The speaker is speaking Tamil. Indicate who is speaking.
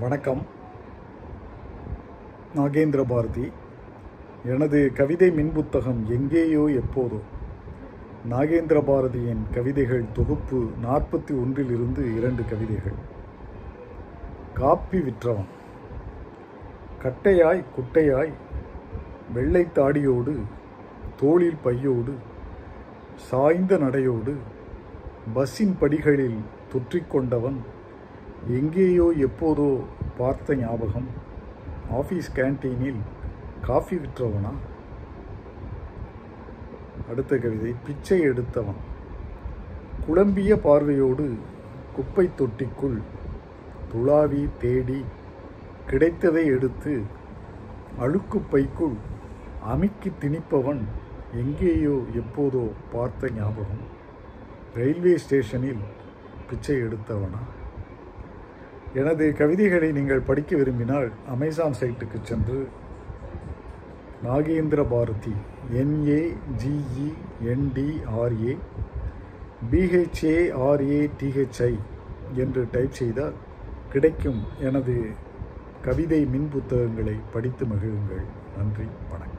Speaker 1: வணக்கம். நாகேந்திர பாரதி எனது கவிதை மின்புத்தகம் எங்கேயோ எப்போதோ. நாகேந்திர பாரதியின் கவிதைகள் தொகுப்பு நாற்பத்தி ஒன்றிலிருந்து இரண்டு கவிதைகள். காப்பி விற்றவன். கட்டையாய் குட்டையாய் வெள்ளை தாடியோடு தோளில் பையோடு சாய்ந்த நடையோடு பஸ்ஸின் படிகளில் தொற்றிக்கொண்டவன் எங்கேயோ எப்போதோ பார்த்த ஞாபகம். ஆஃபீஸ் கேன்டீனில் காஃபி விற்றவனா? அடுத்த கவிதை பிச்சை எடுத்தவன். குழம்பிய பார்வையோடு குப்பை தொட்டிக்குள் துளாவி தேடி கிடைத்ததை எடுத்து அழுக்கு பைக்குள் அமுக்கி திணிப்பவன் எங்கேயோ எப்போதோ பார்த்த ஞாபகம். ரயில்வே ஸ்டேஷனில் பிச்சை எடுத்தவனா? எனது கவிதைகளை நீங்கள் படிக்க விரும்பினால் அமேசான் சைட்டுக்கு சென்று Nagendra Bharathi N A G E N D R A B H A R A T H I என்று டைப் செய்தால் கிடைக்கும் எனது கவிதை மின் புத்தகங்களை படித்து மகிழுங்கள். நன்றி வணக்கம்.